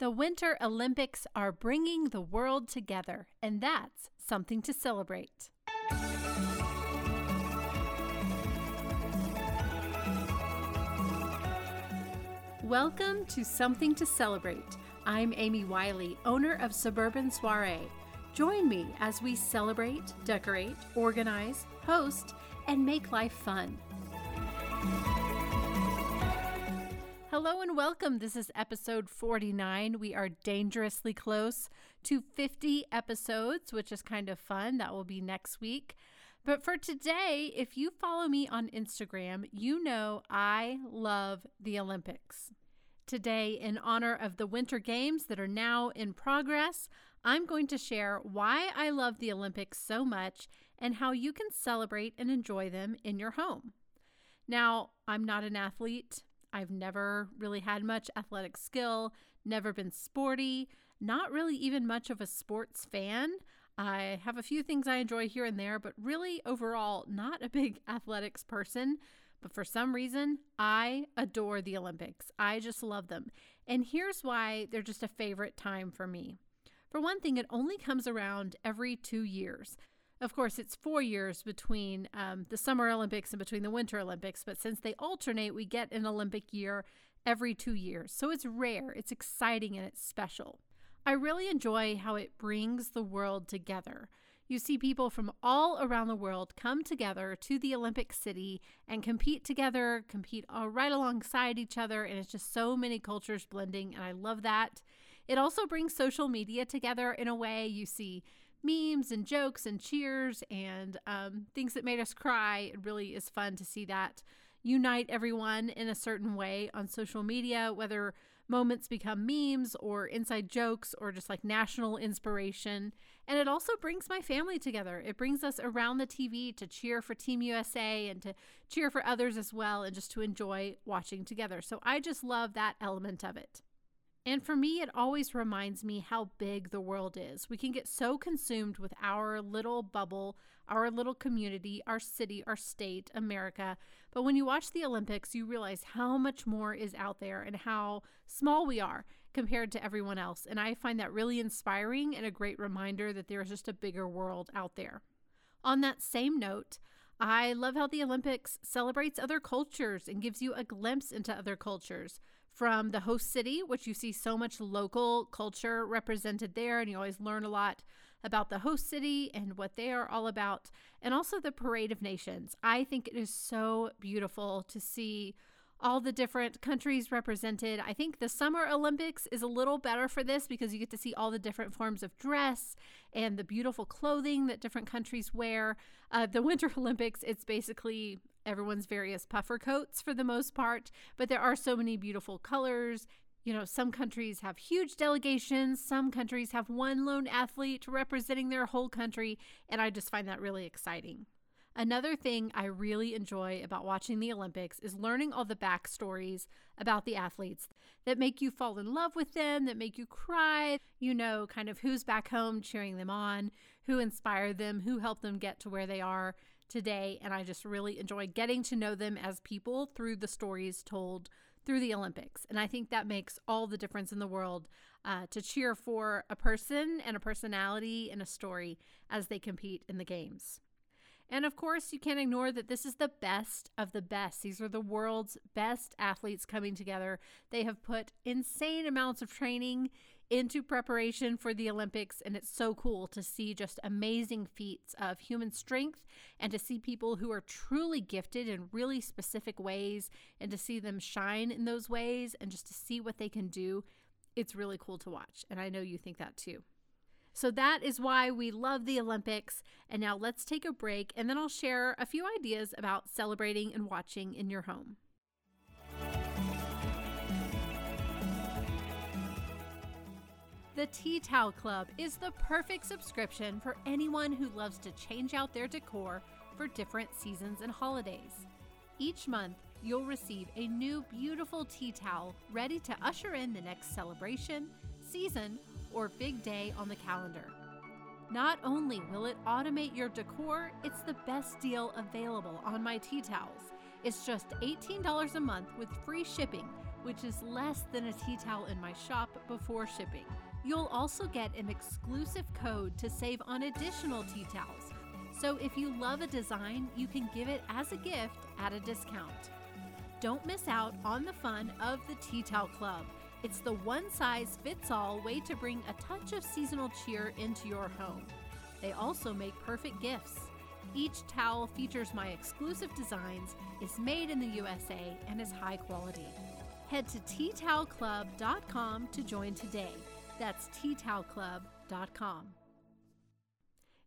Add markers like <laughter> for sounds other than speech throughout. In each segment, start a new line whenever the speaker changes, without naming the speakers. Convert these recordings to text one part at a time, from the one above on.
The Winter Olympics are bringing the world together, and that's something to celebrate. Welcome to Something to Celebrate. I'm Amy Wiley, owner of Suburban Soiree. Join me as we celebrate, decorate, organize, host, and make life fun. Hello and welcome. This is episode 49. We are dangerously close to 50 episodes, which is kind of fun. That will be next week. But for today, if you follow me on Instagram, you know I love the Olympics. Today, in honor of the Winter Games that are now in progress, I'm going to share why I love the Olympics so much and how you can celebrate and enjoy them in your home. Now, I'm not an athlete. I've never really had much athletic skill, never been sporty, not really even much of a sports fan. I have a few things I enjoy here and there, but really overall, not a big <laughs> athletics person. But for some reason, I adore the Olympics. I just love them. And here's why they're just a favorite time for me. For one thing, it only comes around every two years. Of course, it's four years between um, the Summer Olympics and between the Winter Olympics, but since they alternate, we get an Olympic year every two years. So it's rare, it's exciting, and it's special. I really enjoy how it brings the world together. You see people from all around the world come together to the Olympic City and compete together, compete right alongside each other, and it's just so many cultures blending, and I love that. It also brings social media together in a way. You see memes and jokes and cheers and um, things that made us cry. It really is fun to see that unite everyone in a certain way on social media, whether moments become memes or inside jokes or just like national inspiration. And it also brings my family together. It brings us around the TV to cheer for Team USA and to cheer for others as well and just to enjoy watching together. So I just love that element of it. And for me, it always reminds me how big the world is. We can get so consumed with our little bubble, our little community, our city, our state, America. But when you watch the Olympics, you realize how much more is out there and how small we are compared to everyone else. And I find that really inspiring and a great reminder that there is just a bigger world out there. On that same note, I love how the Olympics celebrates other cultures and gives you a glimpse into other cultures. From the host city, which you see so much local culture represented there, and you always learn a lot about the host city and what they are all about, and also the Parade of Nations. I think it is so beautiful to see all the different countries represented. I think the Summer Olympics is a little better for this because you get to see all the different forms of dress and the beautiful clothing that different countries wear. Uh, the <laughs> Winter Olympics, it's basically everyone's various puffer coats for the most part, but there are so many beautiful colors. You know, some countries have huge delegations, some countries have one lone athlete representing their whole country, and I just find that really exciting. Another thing I really enjoy about watching the Olympics is learning all the backstories about the athletes that make you fall in love with them, that make you cry. You know, kind of who's back home cheering them on, who inspired them, who helped them get to where they are today. And I just really enjoy getting to know them as people through the stories told through the Olympics. And I think that makes all the difference in the world uh, to cheer for a person and a personality and a story as they compete in the games. And of course, you can't ignore that this is the best of the best. These are the world's best athletes coming together. They have put insane amounts of training into preparation for the Olympics, and it's so cool to see just amazing feats of human strength and to see people who are truly gifted in really specific ways and to see them shine in those ways and just to see what they can do. It's really cool to watch, and I know you think that too. So that is why we love the Olympics. And now let's take a break, and then I'll share a few ideas about celebrating and watching in your home. The Tea Towel Club is the perfect subscription for anyone who loves to change out their decor for different seasons and holidays. Each month, you'll receive a new beautiful tea towel ready to usher in the next celebration, season, or big day on the calendar. Not only will it automate your decor, it's the best deal available on my tea towels. It's just $18 a month with free shipping which is less than a tea towel in my shop before shipping. You'll also get an exclusive code to save on additional tea towels. So if you love a design, you can give it as a gift at a discount. Don't miss out on the fun of the Tea Towel Club. It's the one size fits all way to bring a touch of seasonal cheer into your home. They also make perfect gifts. Each towel features my exclusive designs, is made in the USA, and is high quality. Head to teatowelclub.com to join today. That's teatowelclub.com.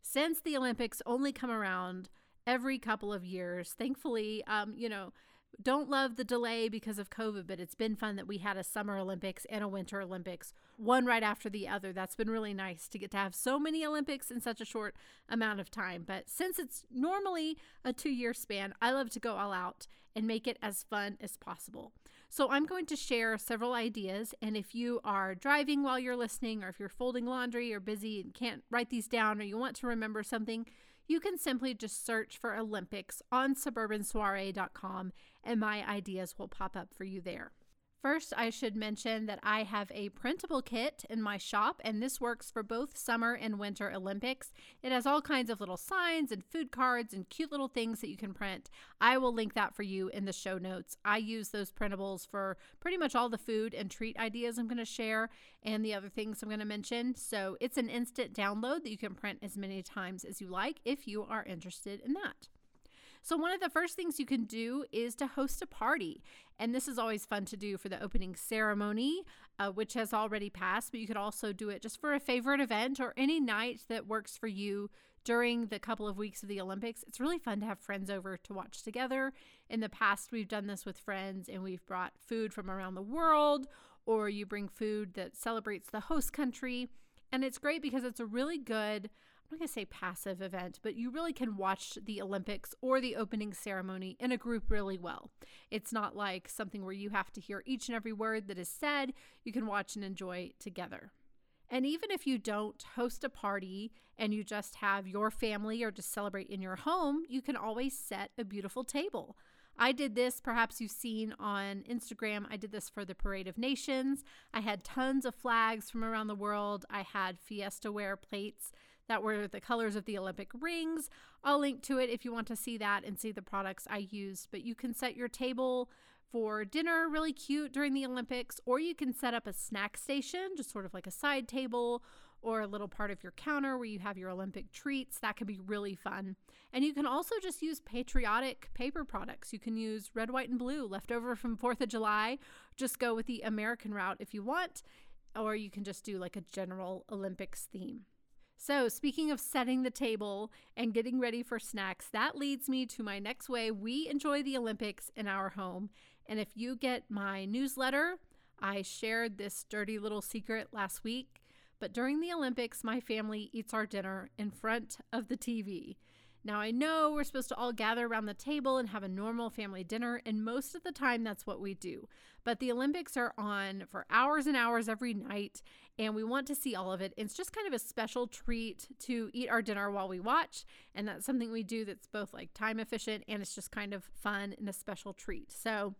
Since the Olympics only come around every couple of years, thankfully, um, you know, don't love the delay because of COVID, but it's been fun that we had a Summer Olympics and a Winter Olympics, one right after the other. That's been really nice to get to have so many Olympics in such a short amount of time. But since it's normally a two year span, I love to go all out and make it as fun as possible. So I'm going to share several ideas. And if you are driving while you're listening, or if you're folding laundry or busy and can't write these down, or you want to remember something, you can simply just search for Olympics on suburbansoiree.com and my ideas will pop up for you there. First, I should mention that I have a printable kit in my shop, and this works for both summer and winter Olympics. It has all kinds of little signs and food cards and cute little things that you can print. I will link that for you in the show notes. I use those printables for pretty much all the food and treat ideas I'm going to share and the other things I'm going to mention. So it's an instant download that you can print as many times as you like if you are interested in that. So, one of the first things you can do is to host a party. And this is always fun to do for the opening ceremony, uh, which has already passed, but you could also do it just for a favorite event or any night that works for you during the couple of weeks of the Olympics. It's really fun to have friends over to watch together. In the past, we've done this with friends and we've brought food from around the world, or you bring food that celebrates the host country. And it's great because it's a really good I'm going to say passive event, but you really can watch the Olympics or the opening ceremony in a group really well. It's not like something where you have to hear each and every word that is said. You can watch and enjoy together. And even if you don't host a party and you just have your family or just celebrate in your home, you can always set a beautiful table. I did this, perhaps you've seen on Instagram. I did this for the Parade of Nations. I had tons of flags from around the world. I had Fiesta ware plates that were the colors of the Olympic rings. I'll link to it if you want to see that and see the products I used. But you can set your table for dinner really cute during the Olympics, or you can set up a snack station, just sort of like a side table or a little part of your counter where you have your Olympic treats. That could be really fun. And you can also just use patriotic paper products. You can use red, white, and blue left over from 4th of July. Just go with the American route if you want, or you can just do like a general Olympics theme. So, speaking of setting the table and getting ready for snacks, that leads me to my next way we enjoy the Olympics in our home. And if you get my newsletter, I shared this dirty little secret last week. But during the Olympics, my family eats our dinner in front of the TV. Now, I know we're supposed to all gather around the table and have a normal family dinner, and most of the time that's what we do. But the Olympics are on for hours and hours every night, and we want to see all of it. It's just kind of a special treat to eat our dinner while we watch, and that's something we do that's both like time efficient and it's just kind of fun and a special treat. So,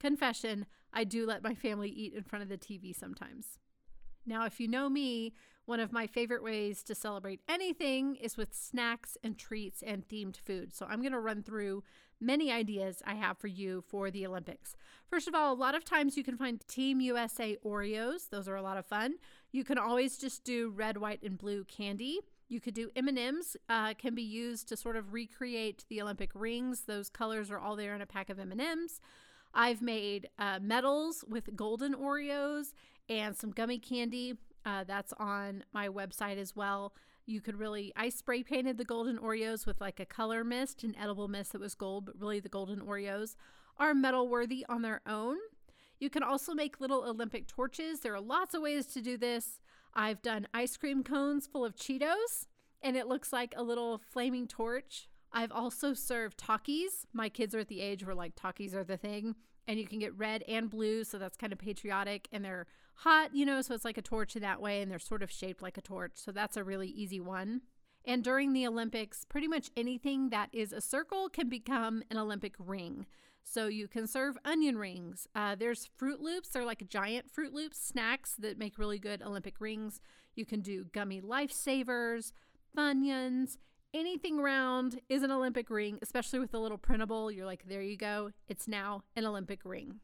confession, I do let my family eat in front of the TV sometimes. Now, if you know me, one of my favorite ways to celebrate anything is with snacks and treats and themed food. So I'm going to run through many ideas I have for you for the Olympics. First of all, a lot of times you can find Team USA Oreos. Those are a lot of fun. You can always just do red, white, and blue candy. You could do M&Ms, uh, can be used to sort of recreate the Olympic rings. Those colors are all there in a pack of M&Ms. I've made uh, medals with golden Oreos and some gummy candy. Uh, that's on my website as well. You could really, I spray painted the golden Oreos with like a color mist, an edible mist that was gold, but really the golden Oreos are medal worthy on their own. You can also make little Olympic torches. There are lots of ways to do this. I've done ice cream cones full of Cheetos, and it looks like a little flaming torch. I've also served Takis. My kids are at the age where like Takis are the thing, and you can get red and blue, so that's kind of patriotic, and they're hot, you know, so it's like a torch in that way, and they're sort of shaped like a torch. So that's a really easy one. And during the Olympics, pretty much anything that is a circle can become an Olympic ring. So you can serve onion rings. Uh, there's Froot Loops. They're like giant Froot Loops snacks that make really good Olympic rings. You can do gummy lifesavers, Funyuns, anything round is an Olympic ring, especially with the little printable. You're like, there you go. It's now an Olympic ring.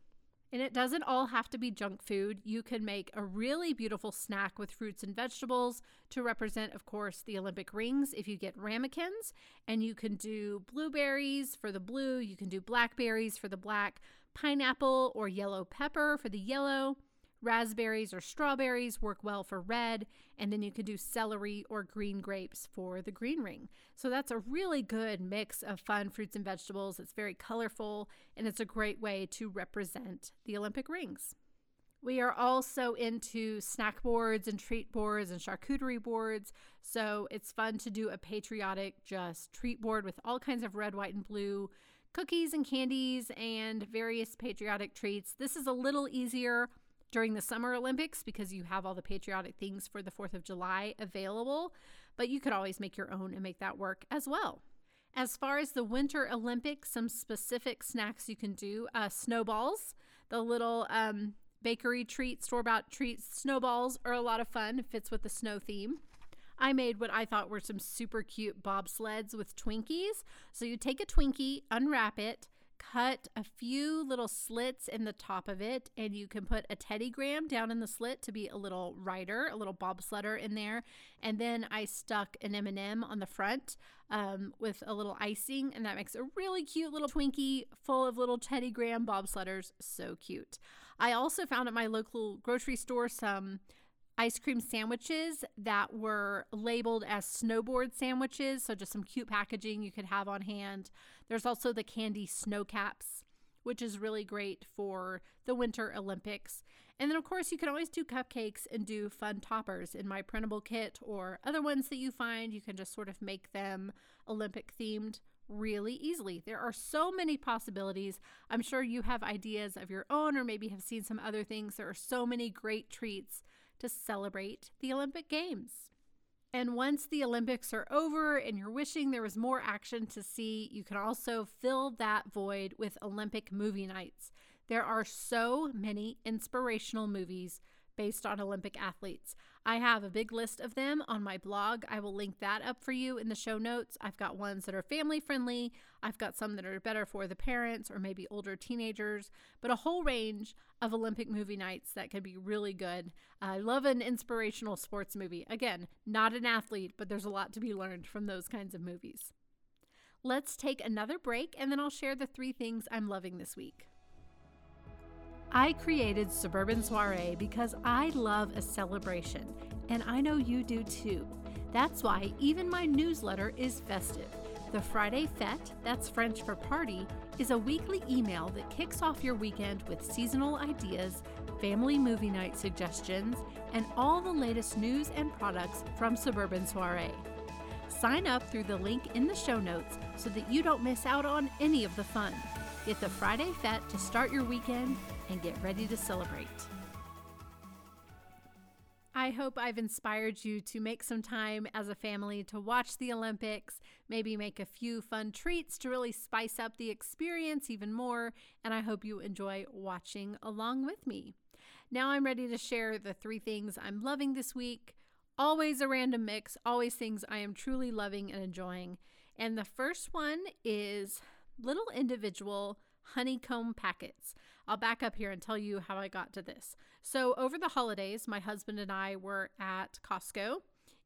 And it doesn't all have to be junk food. You can make a really beautiful snack with fruits and vegetables to represent, of course, the Olympic rings if you get ramekins. And you can do blueberries for the blue, you can do blackberries for the black, pineapple or yellow pepper for the yellow. Raspberries or strawberries work well for red, and then you can do celery or green grapes for the green ring. So that's a really good mix of fun fruits and vegetables. It's very colorful, and it's a great way to represent the Olympic rings. We are also into snack boards and treat boards and charcuterie boards. So it's fun to do a patriotic just treat board with all kinds of red, white, and blue cookies and candies and various patriotic treats. This is a little easier during the Summer Olympics because you have all the patriotic things for the 4th of July available, but you could always make your own and make that work as well. As far as the Winter Olympics, some specific snacks you can do uh, snowballs, the little um, bakery treat, store bought treats, snowballs are a lot of fun. It fits with the snow theme. I made what I thought were some super cute bobsleds with Twinkies. So you take a Twinkie, unwrap it, cut a few little slits in the top of it and you can put a teddy graham down in the slit to be a little rider a little bobsledder in there. And then i stuck an m&m on the front um, with a little icing and that makes a really cute little twinkie full of little teddy graham bobsledders. So cute. I also found at my local grocery store some ice cream sandwiches that were labeled as snowboard sandwiches. So, just some cute packaging you could have on hand. There's also the candy snow caps, which is really great for the Winter Olympics. And then, of course, you can always do cupcakes and do fun toppers in my printable kit or other ones that you find. You can just sort of make them Olympic themed really easily. There are so many possibilities. I'm sure you have ideas of your own or maybe have seen some other things. There are so many great treats to celebrate the Olympic Games. And once the Olympics are over and you're wishing there was more action to see, you can also fill that void with Olympic movie nights. There are so many inspirational movies based on Olympic athletes. I have a big list of them on my blog. I will link that up for you in the show notes. I've got ones that are family friendly, I've got some that are better for the parents or maybe older teenagers, but a whole range of Olympic movie nights that can be really good. I love an inspirational sports movie. Again, not an athlete, but there's a lot to be learned from those kinds of movies. Let's take another break and then I'll share the three things I'm loving this week. I created Suburban Soiree because I love a celebration, and I know you do too. That's why even my newsletter is festive. The Friday Fete, that's French for party, is a weekly email that kicks off your weekend with seasonal ideas, family movie night suggestions, and all the latest news and products from Suburban Soiree. Sign up through the link in the show notes so that you don't miss out on any of the fun. Get the Friday Fete to start your weekend and get ready to celebrate. I hope I've inspired you to make some time as a family to watch the Olympics, maybe make a few fun treats to really spice up the experience even more, and I hope you enjoy watching along with me. Now I'm ready to share the three things I'm loving this week. Always a random mix, always things I am truly loving and enjoying. And the first one is little individual honeycomb packets. I'll back up here and tell you how I got to this. So, over the holidays, my husband and I were at Costco,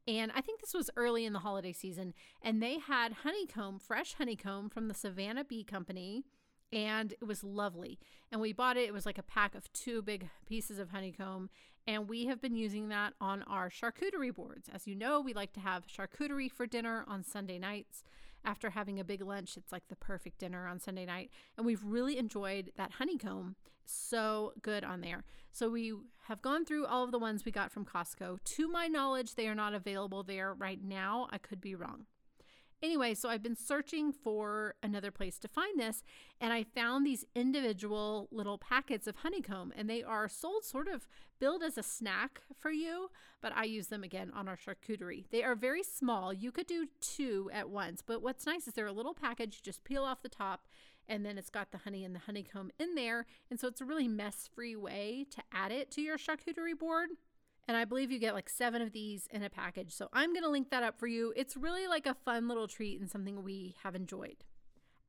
and I think this was early in the holiday season, and they had honeycomb, fresh honeycomb from the Savannah Bee Company, and it was lovely. And we bought it, it was like a pack of two big pieces of honeycomb, and we have been using that on our charcuterie boards. As you know, we like to have charcuterie for dinner on Sunday nights after having a big lunch. It's like the perfect dinner on Sunday night. And we've really enjoyed that honeycomb. So good on there. So we have gone through all of the ones we got from Costco. To my knowledge, they are not available there right now. I could be wrong. Anyway, so I've been searching for another place to find this, and I found these individual little packets of honeycomb, and they are sold sort of billed as a snack for you, but I use them again on our charcuterie. They are very small. You could do two at once, but what's nice is they're a little package. You just peel off the top, and then it's got the honey and the honeycomb in there. And so it's a really mess free way to add it to your charcuterie board. And I believe you get like seven of these in a package. So I'm going to link that up for you. It's really like a fun little treat and something we have enjoyed.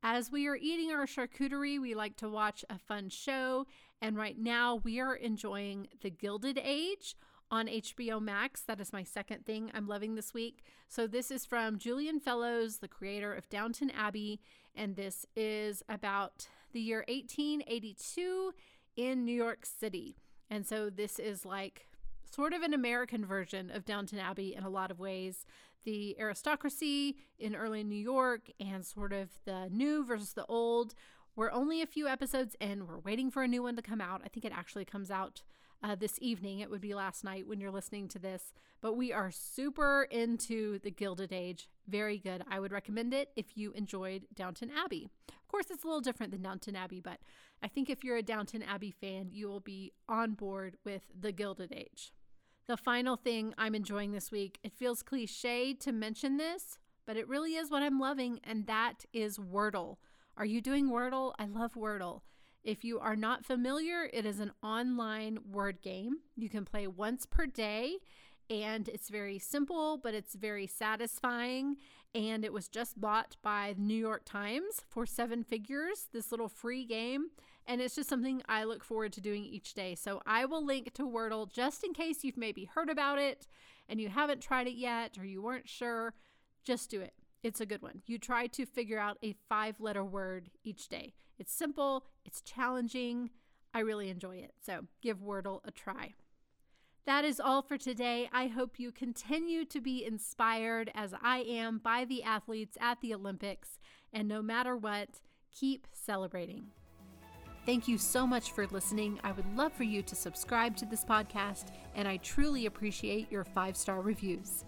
As we are eating our charcuterie, we like to watch a fun show. And right now we are enjoying The Gilded Age on HBO Max. That is my second thing I'm loving this week. So, this is from Julian Fellowes, the creator of Downton Abbey, and this is about the year 1882 in New York City. And so, this is like sort of an American version of Downton Abbey in a lot of ways. The aristocracy in early New York and sort of the new versus the old. We're only a few episodes in. We're waiting for a new one to come out. I think it actually comes out uh, this evening. It would be last night when you're listening to this. But we are super into the Gilded Age. Very good. I would recommend it if you enjoyed Downton Abbey. Of course, it's a little different than Downton Abbey, but I think if you're a Downton Abbey fan, you will be on board with the Gilded Age. The final thing I'm enjoying this week, it feels cliche to mention this, but it really is what I'm loving, and that is Wordle. Are you doing Wordle? I love Wordle. If you are not familiar, it is an online word game. You can play once per day, and it's very simple, but it's very satisfying. And it was just bought by the New York Times for seven figures, this little free game. And it's just something I look forward to doing each day. So I will link to Wordle just in case you've maybe heard about it and you haven't tried it yet or you weren't sure. Just do it. It's a good one. You try to figure out a five letter word each day. It's simple, it's challenging. I really enjoy it. So give Wordle a try. That is all for today. I hope you continue to be inspired as I am by the athletes at the Olympics. And no matter what, keep celebrating. Thank you so much for listening. I would love for you to subscribe to this podcast, and I truly appreciate your five star reviews.